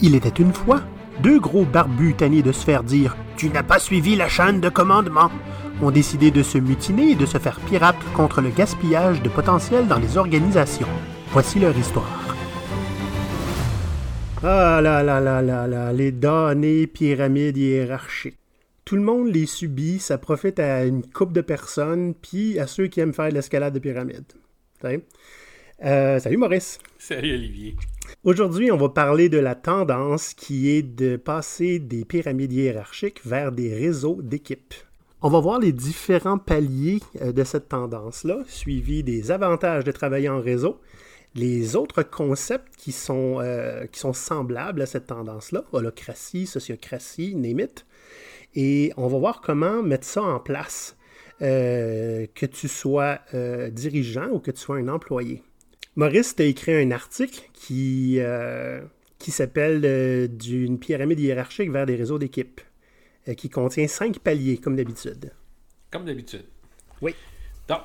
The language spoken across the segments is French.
Il était une fois deux gros barbus tannés de se faire dire Tu n'as pas suivi la chaîne de commandement ont décidé de se mutiner et de se faire pirates contre le gaspillage de potentiel dans les organisations. Voici leur histoire. Ah là là là là là, les données pyramides hiérarchiques. Tout le monde les subit, ça profite à une coupe de personnes, puis à ceux qui aiment faire de l'escalade de pyramide. Euh, salut Maurice. Salut Olivier. Aujourd'hui, on va parler de la tendance qui est de passer des pyramides hiérarchiques vers des réseaux d'équipes. On va voir les différents paliers euh, de cette tendance-là, suivi des avantages de travailler en réseau, les autres concepts qui sont, euh, semblables à cette tendance-là, holocratie, sociocratie, némite, et on va voir comment mettre ça en place, euh, que tu sois dirigeant ou que tu sois un employé. Maurice t'a écrit un article qui, euh, qui s'appelle euh, D'une pyramide hiérarchique vers des réseaux d'équipes, euh, qui contient cinq paliers, comme d'habitude. Comme d'habitude. Oui. Donc,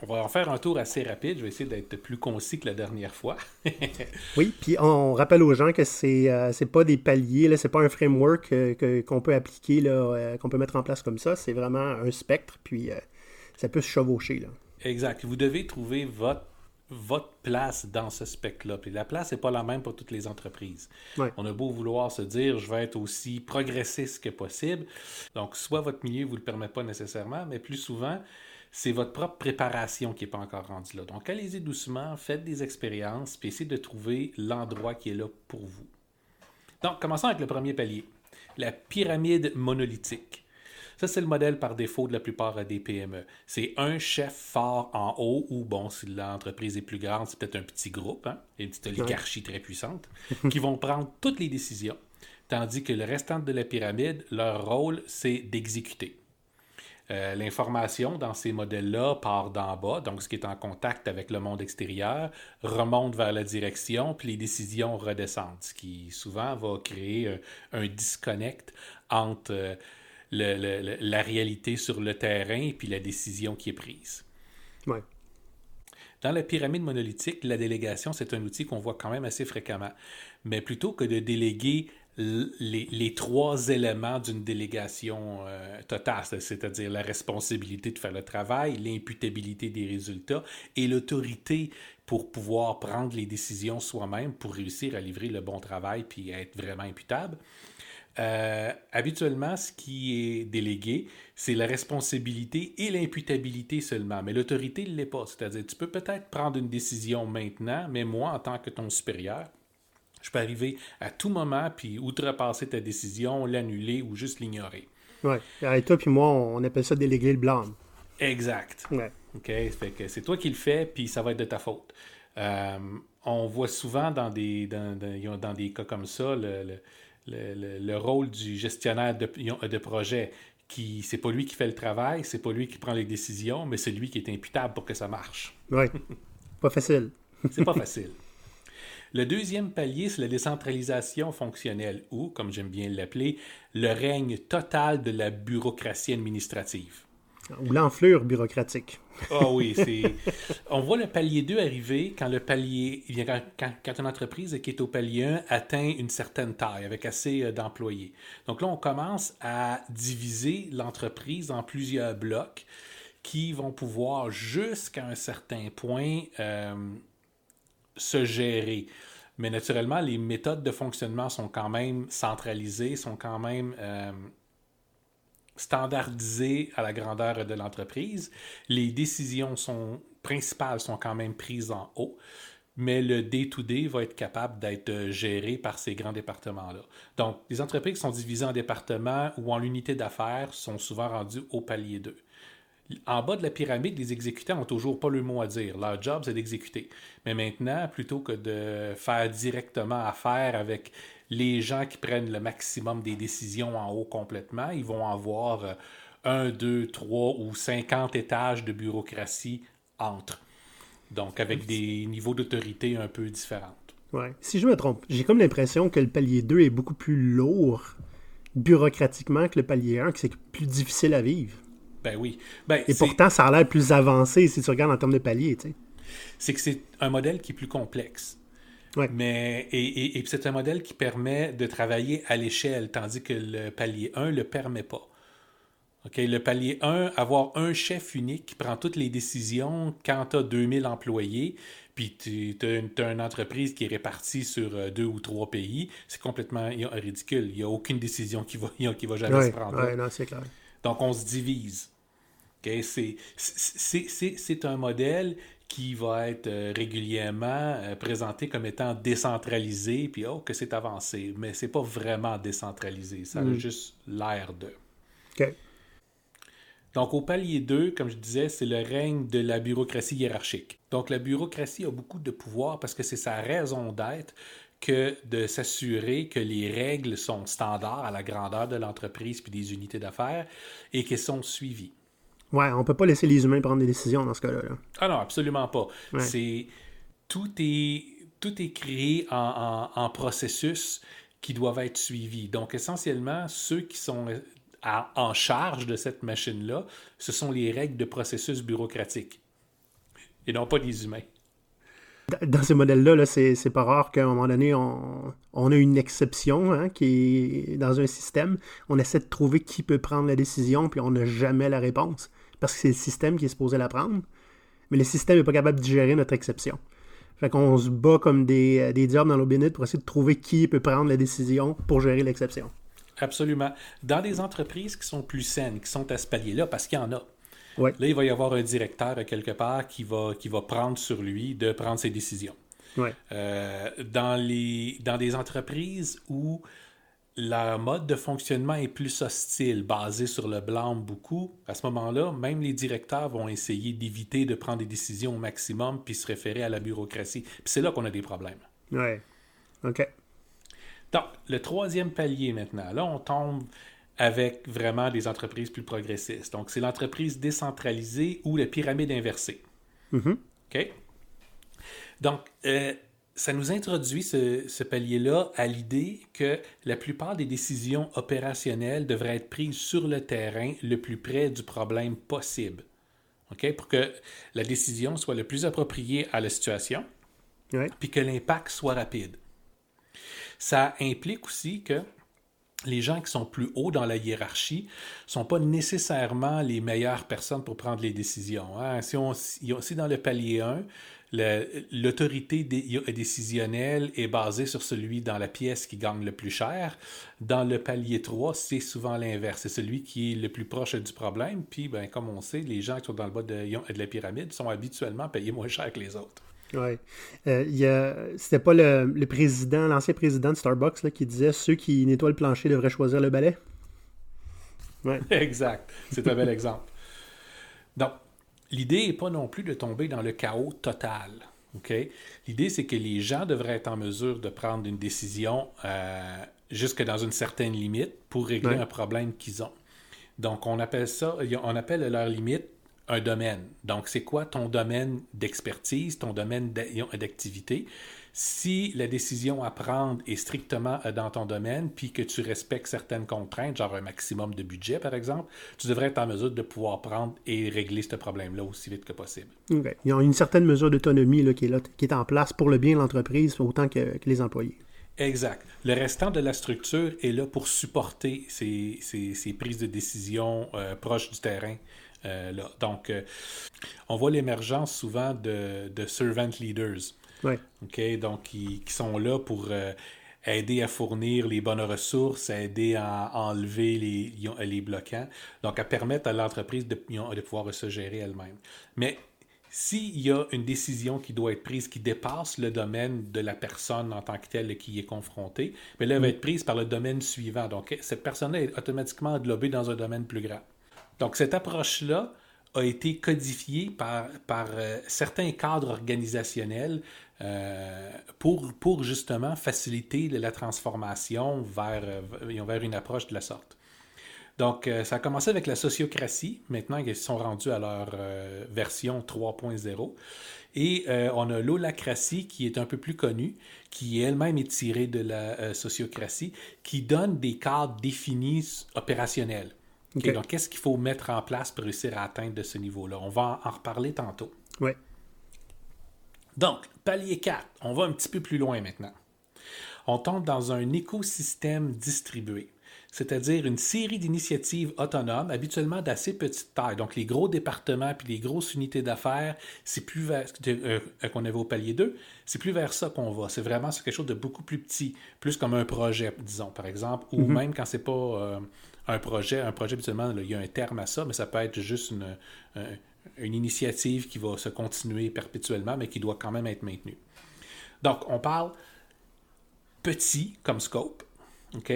on va en faire un tour assez rapide. Je vais essayer d'être plus concis que la dernière fois. oui, puis on rappelle aux gens que c'est n'est pas des paliers, ce n'est pas un framework qu'on peut appliquer, qu'on peut mettre en place comme ça. C'est vraiment un spectre, puis ça peut se chevaucher. Là. Exact. Vous devez trouver votre votre place dans ce spectre-là. Puis la place n'est pas la même pour toutes les entreprises. On a beau vouloir se dire, je vais être aussi progressiste que possible. Donc, soit votre milieu ne vous le permet pas nécessairement, mais plus souvent, c'est votre propre préparation qui n'est pas encore rendue là. Donc, allez-y doucement, faites des expériences, puis essayez de trouver l'endroit qui est là pour vous. Donc, commençons avec le premier palier, la pyramide monolithique. Ça, c'est le modèle par défaut de la plupart des PME. C'est un chef fort en haut, ou bon, si l'entreprise est plus grande, c'est peut-être un petit groupe, hein, une petite oligarchie très puissante, qui vont prendre toutes les décisions, tandis que le restant de la pyramide, leur rôle, c'est d'exécuter. Euh, l'information dans ces modèles-là part d'en bas, donc ce qui est en contact avec le monde extérieur, remonte vers la direction, puis les décisions redescendent, ce qui souvent va créer un, disconnect entre euh, la réalité sur le terrain et puis la décision qui est prise. Dans la pyramide monolithique, la délégation, c'est un outil qu'on voit quand même assez fréquemment. Mais plutôt que de déléguer les, trois éléments d'une délégation euh, totale, c'est-à-dire la responsabilité de faire le travail, l'imputabilité des résultats et l'autorité pour pouvoir prendre les décisions soi-même pour réussir à livrer le bon travail puis être vraiment imputable. Euh, habituellement, ce qui est délégué, c'est la responsabilité et l'imputabilité seulement, mais l'autorité ne l'est pas. C'est-à-dire, tu peux peut-être prendre une décision maintenant, mais moi, en tant que ton supérieur, je peux arriver à tout moment puis outrepasser ta décision, l'annuler ou juste l'ignorer. Oui. Et toi puis moi, on appelle ça déléguer le blanc. Exact. Ouais. OK? c'est toi qui le fais, puis ça va être de ta faute. Euh, on voit souvent dans des, dans, dans, des cas comme ça le le, rôle du gestionnaire de, de projet qui c'est pas lui qui fait le travail, c'est pas lui qui prend les décisions, mais c'est lui qui est imputable pour que ça marche. Oui. Pas facile. c'est pas facile. Le deuxième palier, c'est la décentralisation fonctionnelle ou, comme j'aime bien l'appeler, le règne total de la bureaucratie administrative. Ou l'enflure bureaucratique. Ah oui, c'est. On voit le palier 2 arriver quand le palier. Quand, quand, une entreprise qui est au palier 1 atteint une certaine taille, avec assez euh, d'employés. Donc là, on commence à diviser l'entreprise en plusieurs blocs qui vont pouvoir, jusqu'à un certain point, euh, se gérer. Mais naturellement, les méthodes de fonctionnement sont quand même centralisées, sont quand même. Euh, standardisé à la grandeur de l'entreprise. Les décisions sont, principales sont quand même prises en haut, mais le day-to-day va être capable d'être géré par ces grands départements-là. Donc, les entreprises qui sont divisées en départements ou en unités d'affaires sont souvent rendues au palier 2. En bas de la pyramide, les exécutants n'ont toujours pas le mot à dire. Leur job, c'est d'exécuter. Mais maintenant, plutôt que de faire directement affaire avec les gens qui prennent le maximum des décisions en haut complètement, ils vont avoir euh, un, deux, trois ou cinquante étages de bureaucratie entre. Donc, avec des niveaux d'autorité un peu différents. Ouais. Si je me trompe, j'ai comme l'impression que le palier 2 est beaucoup plus lourd bureaucratiquement que le palier 1, que c'est plus difficile à vivre. Ben oui. Ben, Et pourtant, ça a l'air plus avancé si tu regardes en termes de palier, C'est que c'est un modèle qui est plus complexe. Mais, et, et, c'est un modèle qui permet de travailler à l'échelle, tandis que le palier 1 ne le permet pas. le palier 1, avoir un chef unique qui prend toutes les décisions quand tu as 2000 employés, puis tu as, une entreprise qui est répartie sur euh, deux ou trois pays, c'est complètement ridicule. Il n'y a aucune décision qui va, qui va jamais se prendre. Donc, on se divise. C'est un modèle qui va être euh, régulièrement euh, présenté comme étant décentralisé, puis oh, que c'est avancé. Mais c'est pas vraiment décentralisé. Ça a mm. juste l'air de. Donc, au palier 2, comme je disais, c'est le règne de la bureaucratie hiérarchique. Donc, la bureaucratie a beaucoup de pouvoir parce que c'est sa raison d'être que de s'assurer que les règles sont standards à la grandeur de l'entreprise puis des unités d'affaires et qu'elles sont suivies. Ouais, on peut pas laisser les humains prendre des décisions dans ce cas-là. Ah non, absolument pas. C'est tout est tout est créé en, en, processus qui doivent être suivis. Donc essentiellement, ceux qui sont en charge de cette machine-là, ce sont les règles de processus bureaucratiques et non pas les humains. Dans ces modèles-là, -là, c'est pas rare qu'à un moment donné, on, on a une exception hein, qui est dans un système. On essaie de trouver qui peut prendre la décision, puis on n'a jamais la réponse. Parce que c'est le système qui est supposé la prendre. Mais le système n'est pas capable de gérer notre exception. Fait qu'on se bat comme des, des diables dans l'eau pour essayer de trouver qui peut prendre la décision pour gérer l'exception. Absolument. Dans des entreprises qui sont plus saines, qui sont à ce palier-là, parce qu'il y en a, Là, il va y avoir un directeur quelque part qui va, qui va prendre sur lui de prendre ses décisions. Euh, dans, les, dans des entreprises où la mode de fonctionnement est plus hostile, basé sur le blanc beaucoup, à ce moment-là, même les directeurs vont essayer d'éviter de prendre des décisions au maximum puis se référer à la bureaucratie. Puis c'est là qu'on a des problèmes. Oui. OK. Donc, le troisième palier maintenant, là, on tombe avec vraiment des entreprises plus progressistes. Donc, c'est l'entreprise décentralisée ou la pyramide inversée. Mm-hmm. OK? Donc, euh, ça nous introduit ce, palier-là à l'idée que la plupart des décisions opérationnelles devraient être prises sur le terrain le plus près du problème possible. OK? Pour que la décision soit le plus appropriée à la situation, puis que l'impact soit rapide. Ça implique aussi que les gens qui sont plus hauts dans la hiérarchie ne sont pas nécessairement les meilleures personnes pour prendre les décisions. Hein. Si, on, si dans le palier 1, l'autorité décisionnelle est basée sur celui dans la pièce qui gagne le plus cher. Dans le palier 3, c'est souvent l'inverse. C'est celui qui est le plus proche du problème. Puis, ben, comme on sait, les gens qui sont dans le bas de, de la pyramide sont habituellement payés moins cher que les autres. Oui. Euh, C'était pas le, président, l'ancien président de Starbucks là, qui disait ceux qui nettoient le plancher devraient choisir le balai. Ouais. exact. C'est un bel exemple. Donc, l'idée n'est pas non plus de tomber dans le chaos total. OK? L'idée, c'est que les gens devraient être en mesure de prendre une décision euh, jusque dans une certaine limite pour régler un problème qu'ils ont. Donc, on appelle ça, on appelle leur limite un domaine. Donc, c'est quoi ton domaine d'expertise, ton domaine d'activité? Si la décision à prendre est strictement euh, dans ton domaine, puis que tu respectes certaines contraintes, genre un maximum de budget, par exemple, tu devrais être en mesure de pouvoir prendre et régler ce problème-là aussi vite que possible. Il y a une certaine mesure d'autonomie qui, est qui est en place pour le bien de l'entreprise autant que, les employés. Exact. Le restant de la structure est là pour supporter ces, prises de décision euh, proches du terrain euh, Donc, euh, on voit l'émergence souvent de, servant leaders. OK? Donc, qui, sont là pour euh, aider à fournir les bonnes ressources, aider à, enlever les, les bloquants, donc à permettre à l'entreprise de, de pouvoir se gérer elle-même. Mais s'il y a une décision qui doit être prise qui dépasse le domaine de la personne en tant que telle qui est confrontée, mais elle va mm. être prise par le domaine suivant. Donc, cette personne-là est automatiquement englobée dans un domaine plus grand. Donc, cette approche-là a été codifiée par, euh, certains cadres organisationnels euh, pour, justement faciliter la transformation vers, euh, vers une approche de la sorte. Donc, ça a commencé avec la sociocratie. Maintenant, ils sont rendus à leur version 3.0. Et on a l'holacratie qui est un peu plus connue, qui elle-même est tirée de la sociocratie, qui donne des cadres définis opérationnels. Donc, qu'est-ce qu'il faut mettre en place pour réussir à atteindre de ce niveau-là? On va en, reparler tantôt. Oui. Donc, palier 4, on va un petit peu plus loin maintenant. On tombe dans un écosystème distribué c'est-à-dire une série d'initiatives autonomes, habituellement d'assez petite taille. Donc, les gros départements puis les grosses unités d'affaires, c'est plus vers euh, qu'on avait au palier 2, c'est plus vers ça qu'on va. C'est vraiment quelque chose de beaucoup plus petit, plus comme un projet, disons, par exemple, ou mhm. même quand c'est pas euh, un projet. Un projet, habituellement, il y a un terme à ça, mais ça peut être juste une, une initiative qui va se continuer perpétuellement, mais qui doit quand même être maintenue. Donc, on parle petit comme scope, OK?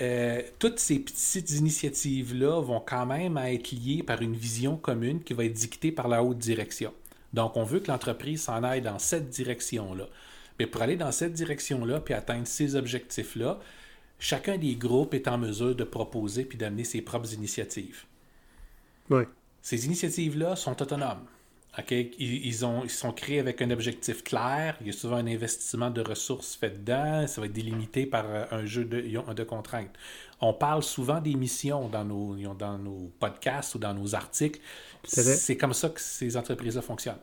Euh, toutes ces petites initiatives-là vont quand même être liées par une vision commune qui va être dictée par la haute direction. Donc, on veut que l'entreprise s'en aille dans cette direction-là. Mais pour aller dans cette direction-là puis atteindre ces objectifs-là, chacun des groupes est en mesure de proposer puis d'amener ses propres initiatives. Ces initiatives-là sont autonomes. Ils, ont, ils sont créés avec un objectif clair. Il y a souvent un investissement de ressources fait dedans. Ça va être délimité par euh, un jeu de, de contraintes. On parle souvent des missions dans nos, dans nos podcasts ou dans nos articles. C'est comme ça que ces entreprises-là fonctionnent.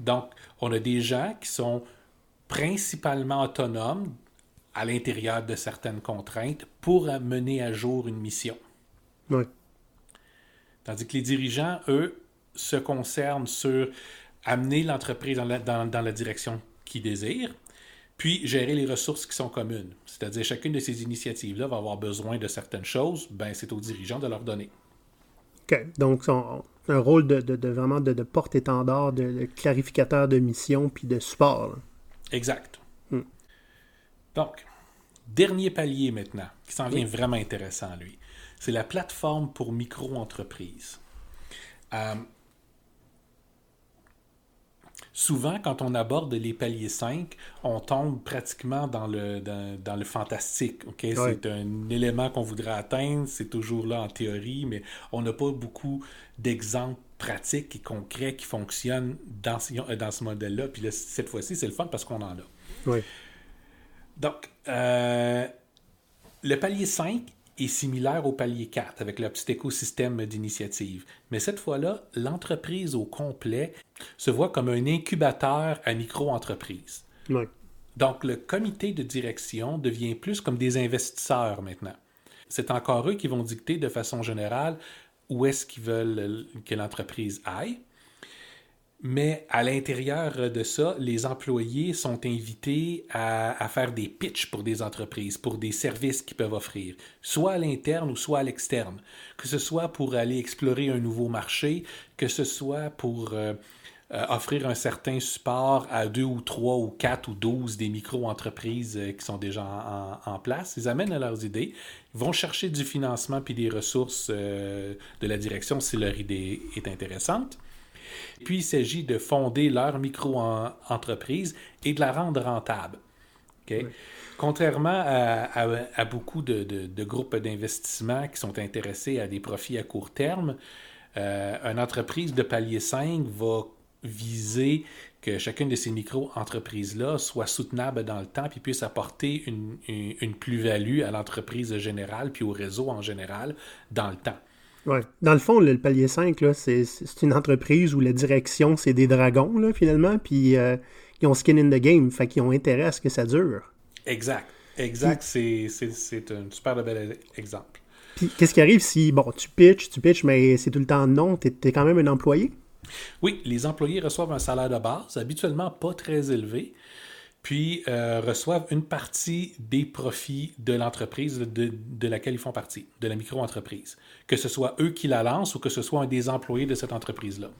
Donc, on a des gens qui sont principalement autonomes à l'intérieur de certaines contraintes pour mener à jour une mission. Oui. Tandis que les dirigeants, eux, se concernent sur amener l'entreprise dans la, direction qu'ils désirent, puis gérer les ressources qui sont communes. C'est-à-dire, chacune de ces initiatives-là va avoir besoin de certaines choses, ben, c'est aux dirigeants de leur donner. OK. Donc, un rôle de, vraiment de, porte-étendard, de, clarificateur de mission, puis de support. Exact. Donc, dernier palier maintenant, qui s'en vient vraiment intéressant, lui c'est la plateforme pour micro-entreprises. Euh, souvent, quand on aborde les paliers 5, on tombe pratiquement dans le, dans, le fantastique. C'est un élément qu'on voudrait atteindre, c'est toujours là en théorie, mais on n'a pas beaucoup d'exemples pratiques et concrets qui fonctionnent dans, dans ce modèle-là. Puis cette fois-ci, c'est le fun parce qu'on en a. Oui. Donc, euh, le palier 5, est similaire au palier 4 avec le petit écosystème d'initiative. Mais cette fois-là, l'entreprise au complet se voit comme un incubateur à micro-entreprise. Donc, le comité de direction devient plus comme des investisseurs maintenant. C'est encore eux qui vont dicter de façon générale où est-ce qu'ils veulent que l'entreprise aille. Mais à l'intérieur de ça, les employés sont invités à, faire des pitches pour des entreprises, pour des services qu'ils peuvent offrir, soit à l'interne ou soit à l'externe. Que ce soit pour aller explorer un nouveau marché, que ce soit pour euh, euh, offrir un certain support à deux ou trois ou quatre ou douze des micro-entreprises euh, qui sont déjà en, place. Ils amènent leurs idées, ils vont chercher du financement puis des ressources de la direction si leur idée est intéressante. Puis il s'agit de fonder leur micro-entreprise et de la rendre rentable. Contrairement à, beaucoup de, groupes d'investissement qui sont intéressés à des profits à court terme, euh, une entreprise de palier 5 va viser que chacune de ces micro-entreprises-là soit soutenable dans le temps puis puisse apporter une, une plus-value à l'entreprise générale puis au réseau en général dans le temps. Ouais. Dans le fond, le, palier 5, c'est une entreprise où la direction, c'est des dragons, là, finalement, puis euh, ils ont skin in the game, fait qu'ils ont intérêt à ce que ça dure. Exact. Exact, c'est un super bel exemple. Puis qu'est-ce qui arrive si, bon, tu pitches, tu pitches, mais c'est tout le temps non, tu es, quand même un employé? Oui, les employés reçoivent un salaire de base, habituellement pas très élevé, puis euh, reçoivent une partie des profits de l'entreprise de, laquelle ils font partie, de la micro-entreprise. Que ce soit eux qui la lancent ou que ce soit un des employés de cette entreprise-là.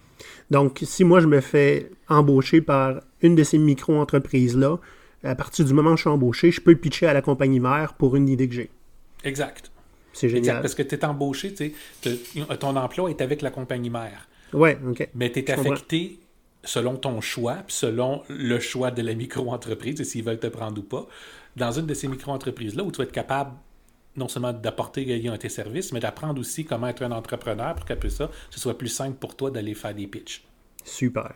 Donc, si moi je me fais embaucher par une de ces micro-entreprises-là, à partir du moment où je suis embauché, je peux pitcher à la compagnie mère pour une idée que j'ai. Exact. C'est génial. Exact, parce que tu es embauché, ton emploi est avec la compagnie mère. Oui, OK. Mais tu es affecté selon ton choix, puis selon le choix de la micro-entreprise, et s'ils veulent te prendre ou pas, dans une de ces micro-entreprises-là où tu vas être capable non seulement d'apporter à tes services, mais d'apprendre aussi comment être un entrepreneur pour qu'après ça, ce soit plus simple pour toi d'aller faire des pitches. Super.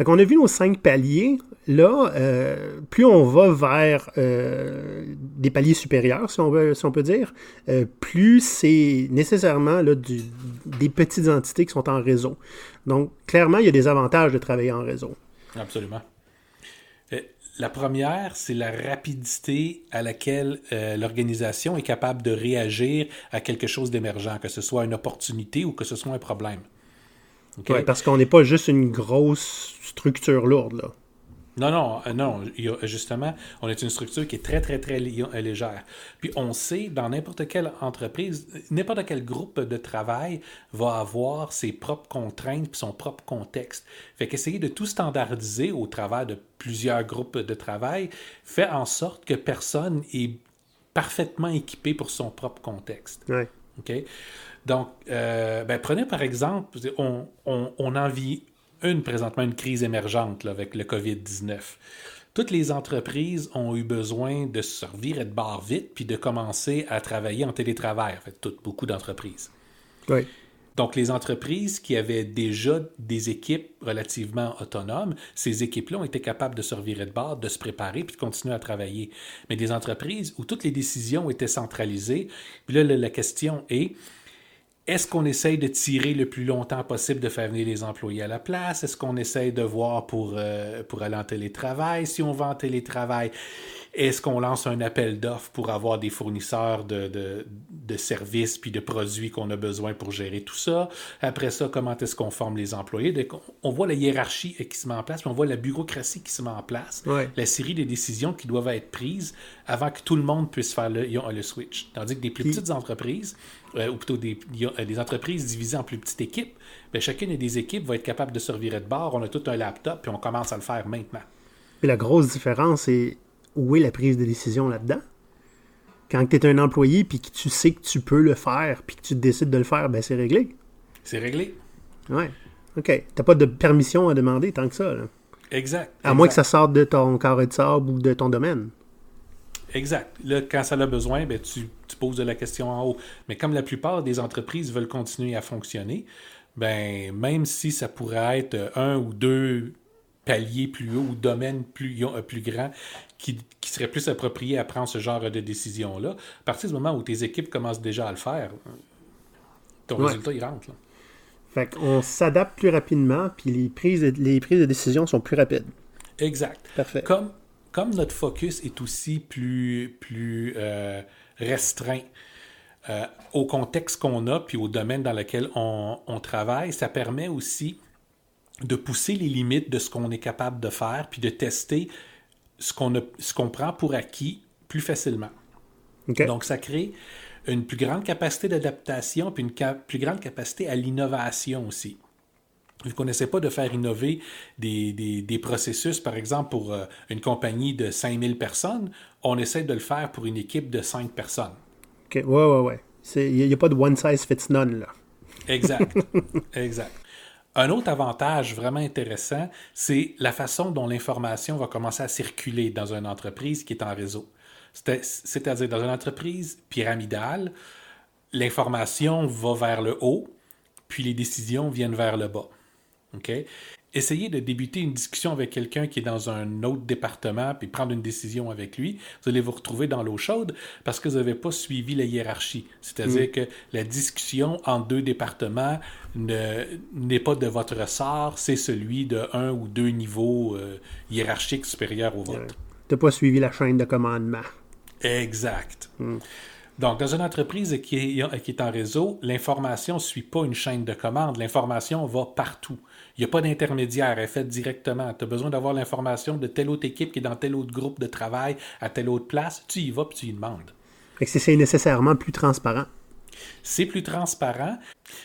Fait qu'on a vu nos cinq paliers. Là, euh, plus on va vers euh, des paliers supérieurs, si on, veut, si on peut dire, euh, plus c'est nécessairement là, des petites entités qui sont en réseau. Donc, clairement, il y a des avantages de travailler en réseau. Absolument. La première, c'est la rapidité à laquelle l'organisation est capable de réagir à quelque chose d'émergent, que ce soit une opportunité ou que ce soit un problème. Oui, parce qu'on n'est pas juste une grosse structure lourde, là. Non, non, euh, non. Justement, on est une structure qui est très, très, très euh, légère. Puis on sait, dans n'importe quelle entreprise, n'importe quel groupe de travail va avoir ses propres contraintes et son propre contexte. Fait qu'essayer de tout standardiser au travers de plusieurs groupes de travail fait en sorte que personne est parfaitement équipé pour son propre contexte. Oui. OK? Donc, euh, ben, prenez par exemple, on, en vit une présentement, une crise émergente avec le COVID-19. Toutes les entreprises ont eu besoin de se revirer de barre vite puis de commencer à travailler en télétravail. En fait, toutes, beaucoup d'entreprises. Oui. Donc, les entreprises qui avaient déjà des équipes relativement autonomes, ces équipes-là ont été capables de se revirer de barre, de se préparer puis de continuer à travailler. Mais des entreprises où toutes les décisions étaient centralisées, puis là, la question est est-ce qu'on essaye de tirer le plus longtemps possible de faire venir les employés à la place? Est-ce qu'on essaye de voir pour, euh, pour aller en télétravail? Si on va en télétravail, est-ce qu'on lance un appel d'offres pour avoir des fournisseurs de, de, services puis de produits qu'on a besoin pour gérer tout ça? Après ça, comment est-ce qu'on forme les employés? on voit la hiérarchie qui se met en place, puis on voit la bureaucratie qui se met en place, la série de décisions qui doivent être prises avant que tout le monde puisse faire le, le switch. Tandis que des plus petites entreprises, euh, ou plutôt des, des, entreprises divisées en plus petites équipes, bien, chacune des équipes va être capable de se revirer de bord. On a tout un laptop, puis on commence à le faire maintenant. Et la grosse différence, c'est où est la prise de décision là-dedans? Quand tu es un employé puis que tu sais que tu peux le faire puis que tu décides de le faire, ben c'est réglé. C'est réglé. Ouais. OK. T'as pas de permission à demander tant que ça. Là. Exact. À moins que ça sorte de ton carré de sable ou de ton domaine. Exact. Là, quand ça a besoin, ben, tu, tu, poses la question en haut. Mais comme la plupart des entreprises veulent continuer à fonctionner, ben, même si ça pourrait être un ou deux paliers plus haut ou domaines plus, euh, plus grands qui, qui seraient plus appropriés à prendre ce genre de décision-là, à partir du moment où tes équipes commencent déjà à le faire, ton résultat, il rentre. Là. Fait qu'on s'adapte plus rapidement, puis les prises, de, les prises de décision sont plus rapides. Exact. Parfait. Comme, comme notre focus est aussi plus, plus euh, restreint euh, au contexte qu'on a, puis au domaine dans lequel on, on travaille, ça permet aussi de pousser les limites de ce qu'on est capable de faire, puis de tester ce qu'on qu'on prend pour acquis plus facilement. Donc, ça crée une plus grande capacité d'adaptation, puis une plus grande capacité à l'innovation aussi. Vu qu'on n'essaie pas de faire innover des, des, des, processus, par exemple, pour euh, une compagnie de 5000 personnes, on essaie de le faire pour une équipe de 5 personnes. OK, ouais, ouais, ouais. Il n'y a, a, pas de one size fits none, là. Exact. exact. Un autre avantage vraiment intéressant, c'est la façon dont l'information va commencer à circuler dans une entreprise qui est en réseau. C'est-à-dire, dans une entreprise pyramidale, l'information va vers le haut, puis les décisions viennent vers le bas. OK? Essayez de débuter une discussion avec quelqu'un qui est dans un autre département, puis prendre une décision avec lui, vous allez vous retrouver dans l'eau chaude parce que vous n'avez pas suivi la hiérarchie. C'est-à-dire mm. que la discussion en deux départements n'est pas de votre ressort, c'est celui de un ou deux niveaux euh, hiérarchiques supérieurs au vôtre. Tu n'as pas suivi la chaîne de commandement. Exact. Mm. Donc, dans une entreprise qui est, qui est en réseau, l'information ne suit pas une chaîne de commande. L'information va partout. Il n'y a pas d'intermédiaire, elle est faite directement. Tu as besoin d'avoir l'information de telle autre équipe qui est dans tel autre groupe de travail, à telle autre place. Tu y vas puis tu y demandes. C'est nécessairement plus transparent. C'est plus transparent.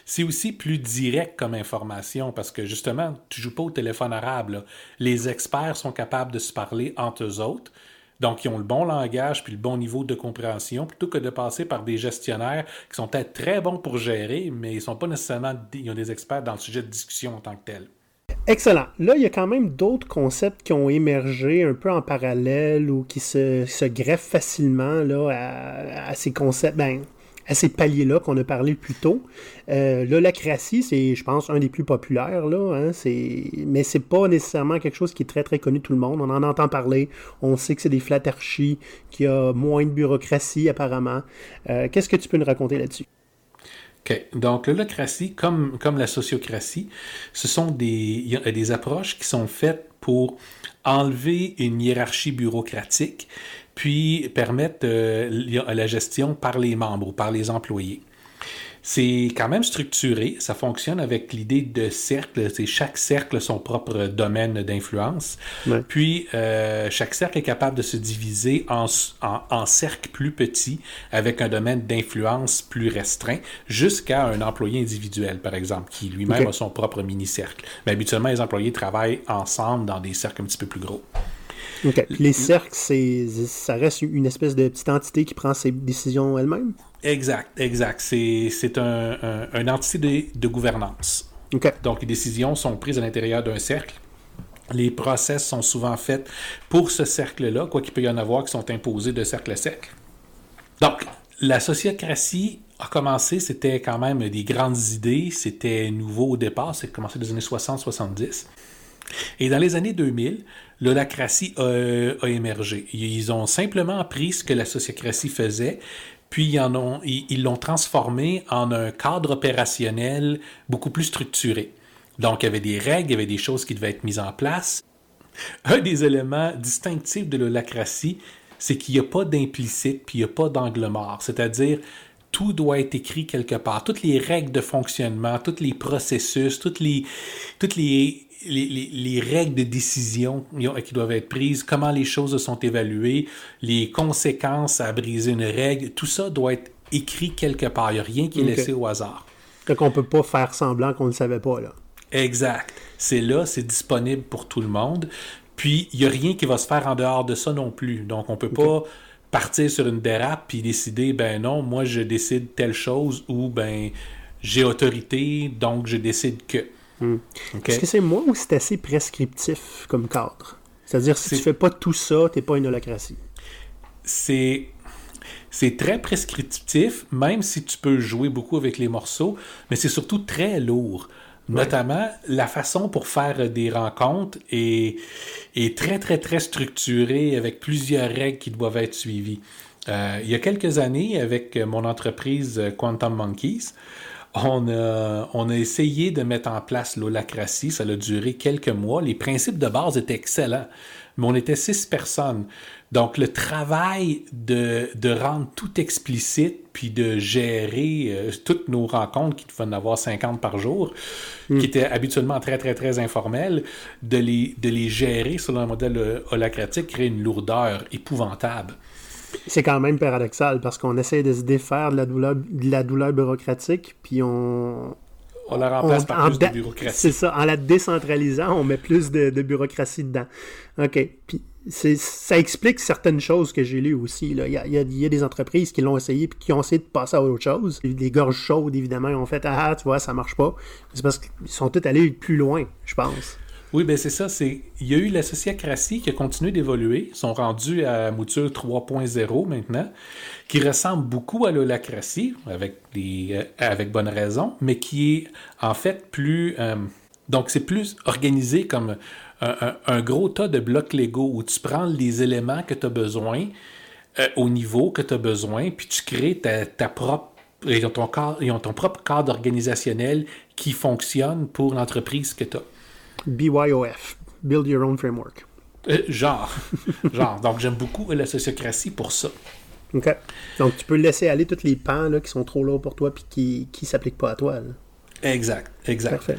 C'est aussi plus direct comme information parce que justement, tu joues pas au téléphone arabe. Les experts sont capables de se parler entre eux autres. Donc, ils ont le bon langage puis le bon niveau de compréhension, plutôt que de passer par des gestionnaires qui sont peut-être très bons pour gérer, mais ils sont pas nécessairement ils ont des experts dans le sujet de discussion en tant que tel. Excellent. Là, il y a quand même d'autres concepts qui ont émergé un peu en parallèle ou qui se, greffent facilement là, à, ces concepts. Ben, à ces paliers-là qu'on a parlé plus tôt. Euh, L'holacratie, c'est, je pense, un des plus populaires, là, hein, mais c'est pas nécessairement quelque chose qui est très très connu tout le monde. On en entend parler, on sait que c'est des flatarchies, qu'il y a moins de bureaucratie apparemment. Euh, qu'est-ce que tu peux nous raconter là-dessus? OK. Donc, l'holacratie, comme, comme la sociocratie, ce sont des, des approches qui sont faites pour enlever une hiérarchie bureaucratique, puis permettre euh, la gestion par les membres ou par les employés. C'est quand même structuré, ça fonctionne avec l'idée de cercle, c'est chaque cercle son propre domaine d'influence. Puis euh, chaque cercle est capable de se diviser en, en, cercles plus petits avec un domaine d'influence plus restreint jusqu'à un employé individuel, par exemple, qui lui-même a son propre mini-cercle. Mais habituellement, les employés travaillent ensemble dans des cercles un petit peu plus gros. Les cercles, ça reste une espèce de petite entité qui prend ses décisions elle-même? Exact, exact. C'est un, un, entité de, gouvernance. Donc, les décisions sont prises à l'intérieur d'un cercle. Les process sont souvent faits pour ce cercle-là, quoi qu'il peut y en avoir qui sont imposés de cercle à cercle. Donc, la sociocratie a commencé, c'était quand même des grandes idées, c'était nouveau au départ, c'est commencé dans les années 60-70. Et dans les années 2000, l'holacratie a, a, émergé. Ils ont simplement appris ce que la sociocratie faisait, puis ils l'ont transformé en un cadre opérationnel beaucoup plus structuré. Donc, il y avait des règles, il y avait des choses qui devaient être mises en place. Un des éléments distinctifs de l'holacratie, c'est qu'il n'y a pas d'implicite, puis il n'y a pas d'angle mort. C'est-à-dire, tout doit être écrit quelque part. Toutes les règles de fonctionnement, tous les processus, toutes les les, règles de décision qui doivent être prises, comment les choses sont évaluées, les conséquences à briser une règle, tout ça doit être écrit quelque part. Il n'y a rien qui est laissé au hasard. Donc on ne peut pas faire semblant qu'on ne savait pas. là. Exact. C'est là, c'est disponible pour tout le monde. Puis il n'y a rien qui va se faire en dehors de ça non plus. Donc on ne peut pas partir sur une dérape puis décider, ben non, moi je décide telle chose ou ben j'ai autorité, donc je décide que. Hmm. Est-ce que c'est moi ou c'est assez prescriptif comme cadre? C'est-à-dire, si tu fais pas tout ça, t'es pas une holacratie. C'est c'est très prescriptif, même si tu peux jouer beaucoup avec les morceaux, mais c'est surtout très lourd. Notamment, la façon pour faire des rencontres est, est, très, très, très structurée avec plusieurs règles qui doivent être suivies. Euh, il y a quelques années, avec mon entreprise Quantum Monkeys, on a, on a essayé de mettre en place l'holacratie. Ça a duré quelques mois. Les principes de base étaient excellents, mais on était six personnes. Donc, le travail de, de rendre tout explicite, puis de gérer euh, toutes nos rencontres, qui devaient en avoir 50 par jour, hmm. qui étaient habituellement très, très, très informelles, de les, de les gérer selon un modèle holacratique crée une lourdeur épouvantable. C'est quand même paradoxal parce qu'on essaie de se défaire de la douleur, de la douleur bureaucratique, puis on. On la remplace par plus de bureaucratie. C'est ça. En la décentralisant, on met plus de, bureaucratie dedans. OK. Puis ça explique certaines choses que j'ai lues aussi. Il, y a, des entreprises qui l'ont essayé puis qui ont essayé de passer à autre chose. Les gorges chaudes, évidemment, ils ont fait Ah, tu vois, ça marche pas. C'est parce qu'ils sont tous allés plus loin, je pense. Oui, ben c'est ça. C'est il y a eu la sociocratie qui a continué d'évoluer. Ils sont rendus à mouture 3.0 maintenant, qui ressemble beaucoup à l'holacratie avec euh, avec bonne raison, mais qui est en fait plus euh, donc c'est plus organisé comme un, gros tas de blocs Lego où tu prends les éléments que tu as besoin euh, au niveau que tu as besoin, puis tu crées ta, propre ils ton ton propre cadre organisationnel qui fonctionne pour l'entreprise que tu as. BYOF, Build Your Own Framework. Euh, genre, genre. Donc j'aime beaucoup la sociocratie pour ça. OK. Donc tu peux laisser aller tous les pans là, qui sont trop lourds pour toi puis qui ne s'appliquent pas à toi. Exact, exact. Parfait.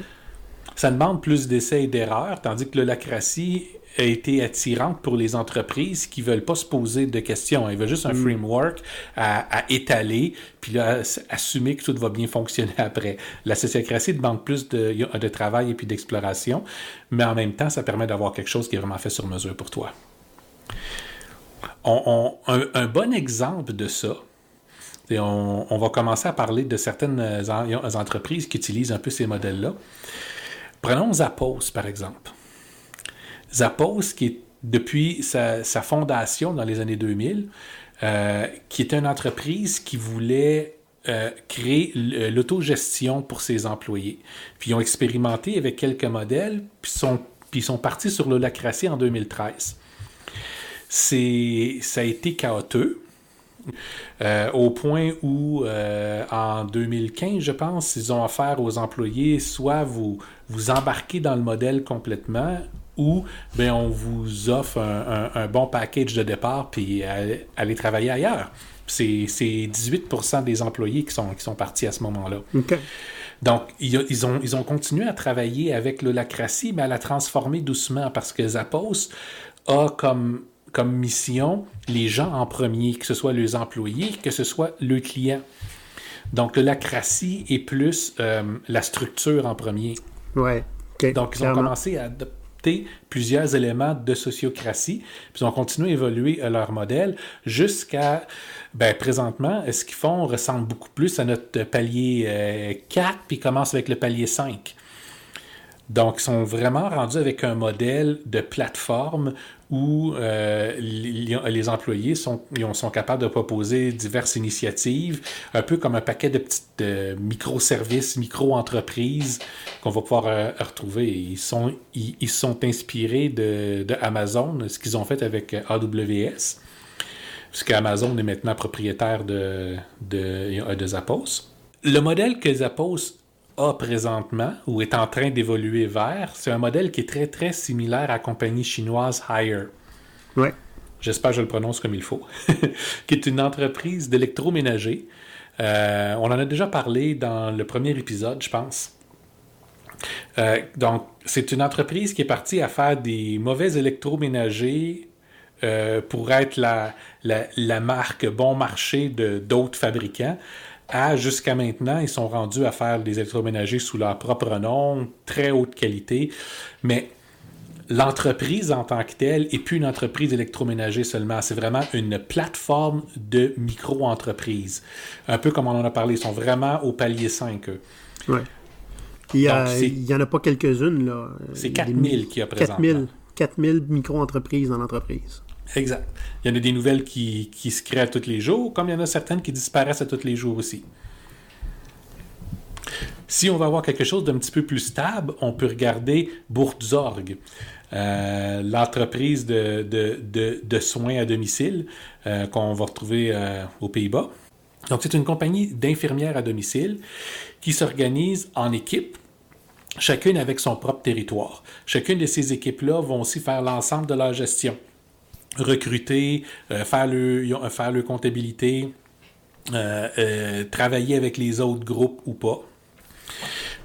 Ça demande plus d'essais et d'erreurs, tandis que l'holacratie a été attirante pour les entreprises qui veulent pas se poser de questions. Ils veulent juste un mm. framework à, étaler, puis là, assumer que tout va bien fonctionner après. La sociocratie demande plus de, de travail et puis d'exploration, mais en même temps, ça permet d'avoir quelque chose qui est vraiment fait sur mesure pour toi. On, un, bon exemple de ça, et on, on, va commencer à parler de certaines entreprises qui utilisent un peu ces modèles-là. Prenons Zappos, par exemple. Zappos, qui est depuis sa, fondation dans les années 2000, euh, qui est une entreprise qui voulait euh, créer l'autogestion pour ses employés. Puis ils ont expérimenté avec quelques modèles, puis sont, puis sont partis sur l'holacratie en 2013. C'est, ça a été chaotique. Euh, au point où, euh, en 2015, je pense, ils ont offert aux employés soit vous, vous embarquez dans le modèle complètement ou ben, on vous offre un, bon package de départ puis allez, travailler ailleurs. C'est 18% des employés qui sont, qui sont partis à ce moment-là. Donc, ils, ont, ils ont continué à travailler avec l'holacratie, mais à la transformer doucement parce que Zappos a comme comme mission les gens en premier, que ce soit les employés, que ce soit le client. Donc, lacratie est plus euh, la structure en premier. Ouais. Donc, ils ont commencé à plusieurs éléments de sociocratie, puis ont continué à évoluer leur modèle jusqu'à, ben, présentement, ce qu'ils font ressemble beaucoup plus à notre palier 4, euh, puis commence avec le palier 5. Donc, ils sont vraiment rendus avec un modèle de plateforme où euh, les, employés sont, sont capables de proposer diverses initiatives, un peu comme un paquet de petites microservices, micro-entreprises qu'on va pouvoir euh, retrouver. Ils sont, ils, sont inspirés de, Amazon, ce qu'ils ont fait avec AWS, puisque Amazon est maintenant propriétaire de, de, de Zappos. Le modèle que Zappos a présentement ou est en train d'évoluer vers, c'est un modèle qui est très très similaire à la compagnie chinoise Hire. Ouais. J'espère que je le prononce comme il faut. qui est une entreprise d'électroménager. Euh, on en a déjà parlé dans le premier épisode, je pense. Euh, donc, c'est une entreprise qui est partie à faire des mauvais électroménagers euh, pour être la, la, la, marque bon marché de d'autres fabricants à jusqu'à maintenant, ils sont rendus à faire des électroménagers sous leur propre nom, très haute qualité, mais l'entreprise en tant que telle n'est plus une entreprise d'électroménager seulement, c'est vraiment une plateforme de micro-entreprise. Un peu comme on en a parlé, ils sont vraiment au palier 5. Oui. Il n'y en a pas quelques-unes. là. C'est 4000 qui a présentement. 4000 micro-entreprises dans l'entreprise. Exact. Il y en a des nouvelles qui, se créent tous les jours, comme il y en a certaines qui disparaissent à tous les jours aussi. Si on va avoir quelque chose d'un petit peu plus stable, on peut regarder Buurtzorg, euh, l'entreprise de, soins à domicile euh, qu'on va retrouver euh, aux Pays-Bas. Donc, c'est une compagnie d'infirmières à domicile qui s'organise en équipe, chacune avec son propre territoire. Chacune de ces équipes-là vont aussi faire l'ensemble de leur gestion recruter, euh, faire, le, faire le comptabilité, euh, euh, travailler avec les autres groupes ou pas.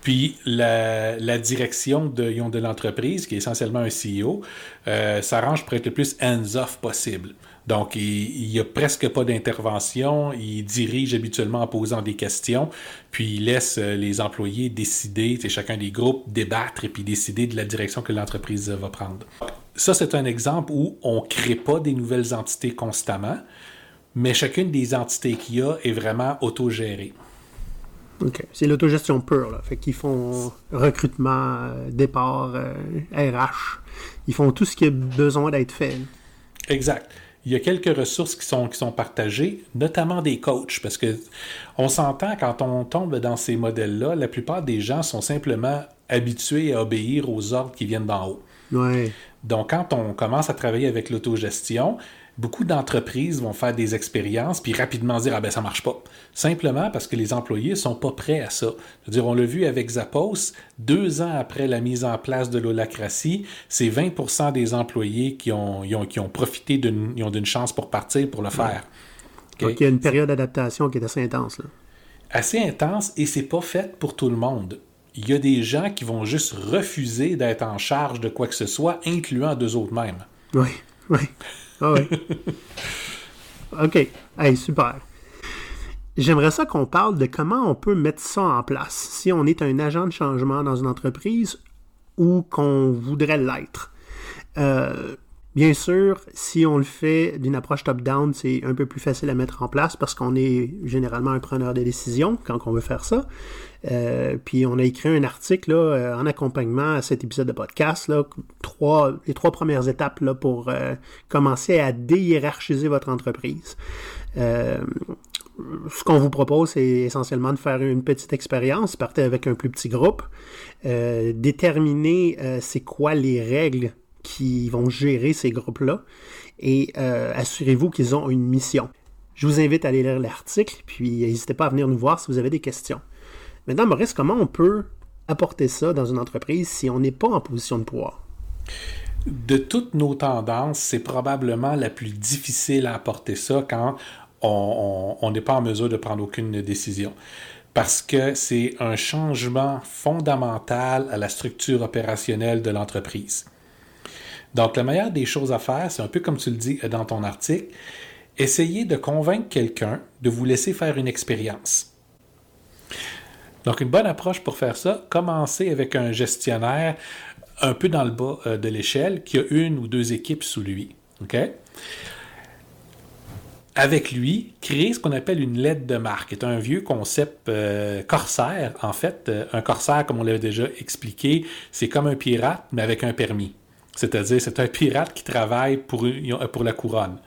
Puis la, direction de, de l'entreprise, qui est essentiellement un CEO, s'arrange pour être le plus hands-off possible. Donc, il n'y a presque pas d'intervention. Il dirige habituellement en posant des questions, puis il laisse les employés décider, chacun des groupes débattre et puis décider de la direction que l'entreprise va prendre ça, c'est un exemple où on ne crée pas des nouvelles entités constamment, mais chacune des entités qu'il y a est vraiment autogérée. OK. C'est l'autogestion pure, là. Fait qu'ils font recrutement, euh, départ, RH. Euh, Ils font tout ce qui a besoin d'être fait. Exact. Il y a quelques ressources qui sont, qui sont partagées, notamment des coachs, parce que on s'entend quand on tombe dans ces modèles-là, la plupart des gens sont simplement habitués à obéir aux ordres qui viennent d'en haut. Ouais. Donc, quand on commence à travailler avec l'autogestion, beaucoup d'entreprises vont faire des expériences puis rapidement dire ah ben ça marche pas simplement parce que les employés sont pas prêts à ça. Je veux dire on l'a vu avec Zappos deux ans après la mise en place de l'holacratie c'est 20% des employés qui ont, qui ont profité d'une chance pour partir pour le faire. Donc il y a une période d'adaptation qui est assez intense là. assez intense et c'est pas fait pour tout le monde il y a des gens qui vont juste refuser d'être en charge de quoi que ce soit, incluant deux autres mêmes. Oui, oui. Ah oui. OK. Hey, super. J'aimerais ça qu'on parle de comment on peut mettre ça en place si on est un agent de changement dans une entreprise ou qu'on voudrait l'être. Euh, Bien sûr, si on le fait d'une approche top-down, c'est un peu plus facile à mettre en place parce qu'on est généralement un preneur de décision quand on veut faire ça. Euh, puis on a écrit un article là, euh, en accompagnement à cet épisode de podcast, là, trois, les trois premières étapes là, pour euh, commencer à déhiérarchiser votre entreprise. ce qu'on vous propose, c'est essentiellement de faire une petite expérience. Partez avec un plus petit groupe. Déterminer c'est quoi les règles qui vont gérer ces groupes-là et euh, assurez-vous qu'ils ont une mission. Je vous invite à aller lire l'article, puis n'hésitez pas à venir nous voir si vous avez des questions. Maintenant, Maurice, comment on peut apporter ça dans une entreprise si on n'est pas en position de pouvoir? De toutes nos tendances, c'est probablement la plus difficile à apporter ça quand on n'est pas en mesure de prendre aucune décision. Parce que c'est un changement fondamental à la structure opérationnelle de l'entreprise. Donc, la meilleure des choses à faire, c'est un peu comme tu le dis dans ton article, essayer de convaincre quelqu'un de vous laisser faire une expérience. Donc, une bonne approche pour faire ça, commencer avec un gestionnaire un peu dans le bas euh, de l'échelle qui a une ou deux équipes sous lui. OK? avec lui, créer ce qu'on appelle une lettre de marque. C'est un vieux concept euh, corsaire, en fait. Euh, un corsaire, comme on l'avait déjà expliqué, c'est comme un pirate, mais avec un permis. C'est-à-dire, c'est un pirate qui travaille pour, la couronne.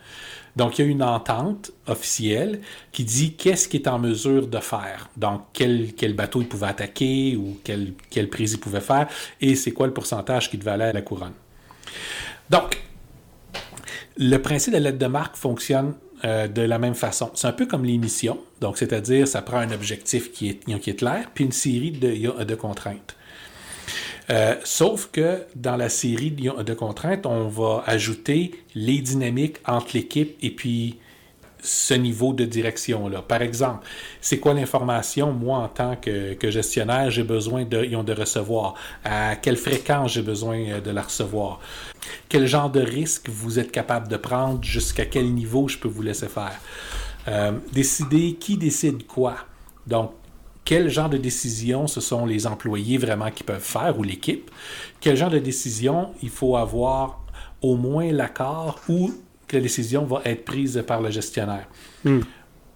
Donc, il y a une entente officielle qui dit qu'est-ce qu'il est en mesure de faire. Donc, quel, bateau il pouvait attaquer ou quelle quel prise il pouvait faire et c'est quoi le pourcentage qui devait aller à la couronne. Donc, le principe de la lettre de marque fonctionne euh, de la même façon. C'est un peu comme l'émission, donc c'est-à-dire ça prend un objectif qui est, qui est clair, puis une série de contraintes. Euh, sauf que dans la série de contraintes, on va ajouter les dynamiques entre l'équipe et puis ce niveau de direction-là. Par exemple, c'est quoi l'information, moi, en tant que, gestionnaire, j'ai besoin de, de recevoir? À quelle fréquence j'ai besoin euh, de la recevoir? Quel genre de risque vous êtes capable de prendre? Jusqu'à quel niveau je peux vous laisser faire? Euh, décider qui décide quoi. Donc, quel genre de décision ce sont les employés vraiment qui peuvent faire ou l'équipe? Quel genre de décision il faut avoir au moins l'accord ou que la décision va être prise par le gestionnaire? Hmm.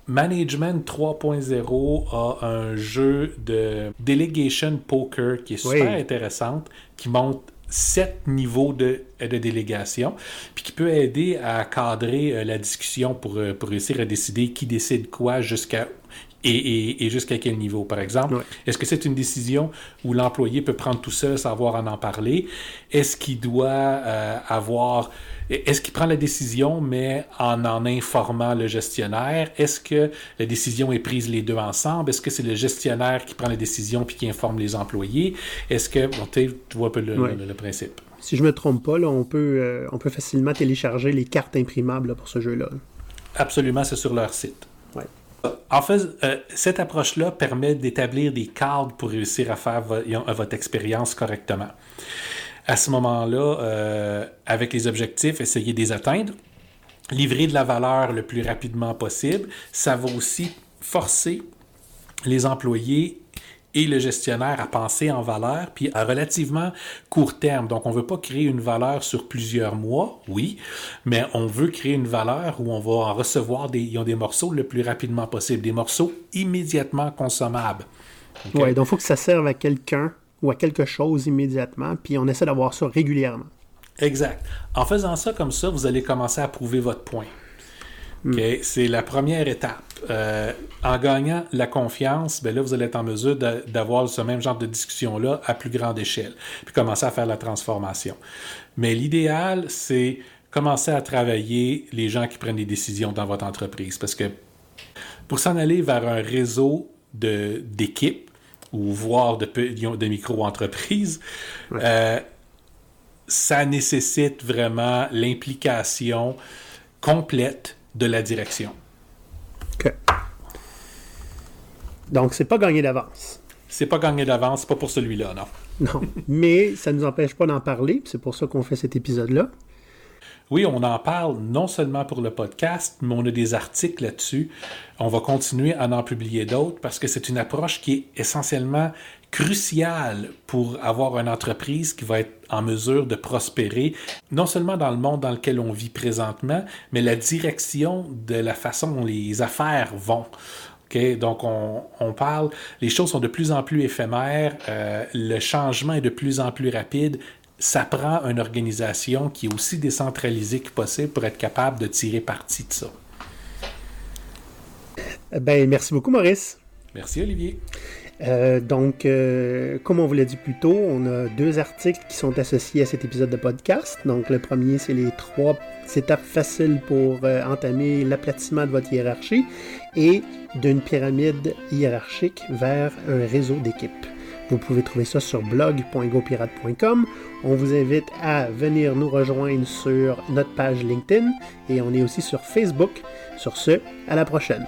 Management 3.0 a un jeu de delegation poker qui est super intéressant, qui montre sept niveaux de, de, délégation, puis qui peut aider à cadrer euh, la discussion pour, euh, pour réussir à décider qui décide quoi jusqu'à et, jusqu'à quel niveau, par exemple. Est-ce que c'est une décision où l'employé peut prendre tout seul, savoir en en parler? Est-ce qu'il doit euh, avoir est-ce qu'il prend la décision, mais en en informant le gestionnaire? Est-ce que la décision est prise les deux ensemble? Est-ce que c'est le gestionnaire qui prend la décision puis qui informe les employés? Est-ce que, bon, tu vois un peu le, principe. Si je ne me trompe pas, là, on, peut, euh, on peut facilement télécharger les cartes imprimables pour ce jeu-là. Absolument, c'est sur leur site. En fait, euh, cette approche-là permet d'établir des cadres pour réussir à faire votre expérience correctement à ce moment-là, euh, avec les objectifs, essayer de les atteindre, livrer de la valeur le plus rapidement possible. Ça va aussi forcer les employés et le gestionnaire à penser en valeur, puis à relativement court terme. Donc, on ne veut pas créer une valeur sur plusieurs mois, oui, mais on veut créer une valeur où on va en recevoir des, des morceaux le plus rapidement possible, des morceaux immédiatement consommables. Oui, donc il faut que ça serve à quelqu'un ou à quelque chose immédiatement, puis on essaie d'avoir ça régulièrement. Exact. En faisant ça comme ça, vous allez commencer à prouver votre point. Hmm. C'est la première étape. Euh, en gagnant la confiance, ben là, vous allez être en mesure d'avoir ce même genre de discussion-là à plus grande échelle, puis commencer à faire la transformation. Mais l'idéal, c'est commencer à travailler les gens qui prennent des décisions dans votre entreprise, parce que pour s'en aller vers un réseau d'équipes, ou voire de, de micro-entreprises, euh, ça nécessite vraiment l'implication complète de la direction. OK. Donc, c'est pas gagné d'avance. C'est pas gagné d'avance, pas pour celui-là, non. Non, mais ça ne nous empêche pas d'en parler, c'est pour ça qu'on fait cet épisode-là. Oui, on en parle non seulement pour le podcast, mais on a des articles là-dessus. On va continuer à en publier d'autres parce que c'est une approche qui est essentiellement cruciale pour avoir une entreprise qui va être en mesure de prospérer, non seulement dans le monde dans lequel on vit présentement, mais la direction de la façon dont les affaires vont. donc, on, parle, les choses sont de plus en plus éphémères, euh, le changement est de plus en plus rapide, ça prend une organisation qui est aussi décentralisée que possible pour être capable de tirer parti de ça. Ben, merci beaucoup, Maurice. Merci, Olivier. Euh, donc, euh, comme on vous l'a dit plus tôt, on a deux articles qui sont associés à cet épisode de podcast. Donc, le premier, c'est les trois étapes faciles pour euh, entamer l'aplatissement de votre hiérarchie et d'une pyramide hiérarchique vers un réseau d'équipes. Vous pouvez trouver ça sur blog.gopirate.com. On vous invite à venir nous rejoindre sur notre page LinkedIn et on est aussi sur Facebook. Sur ce, à la prochaine.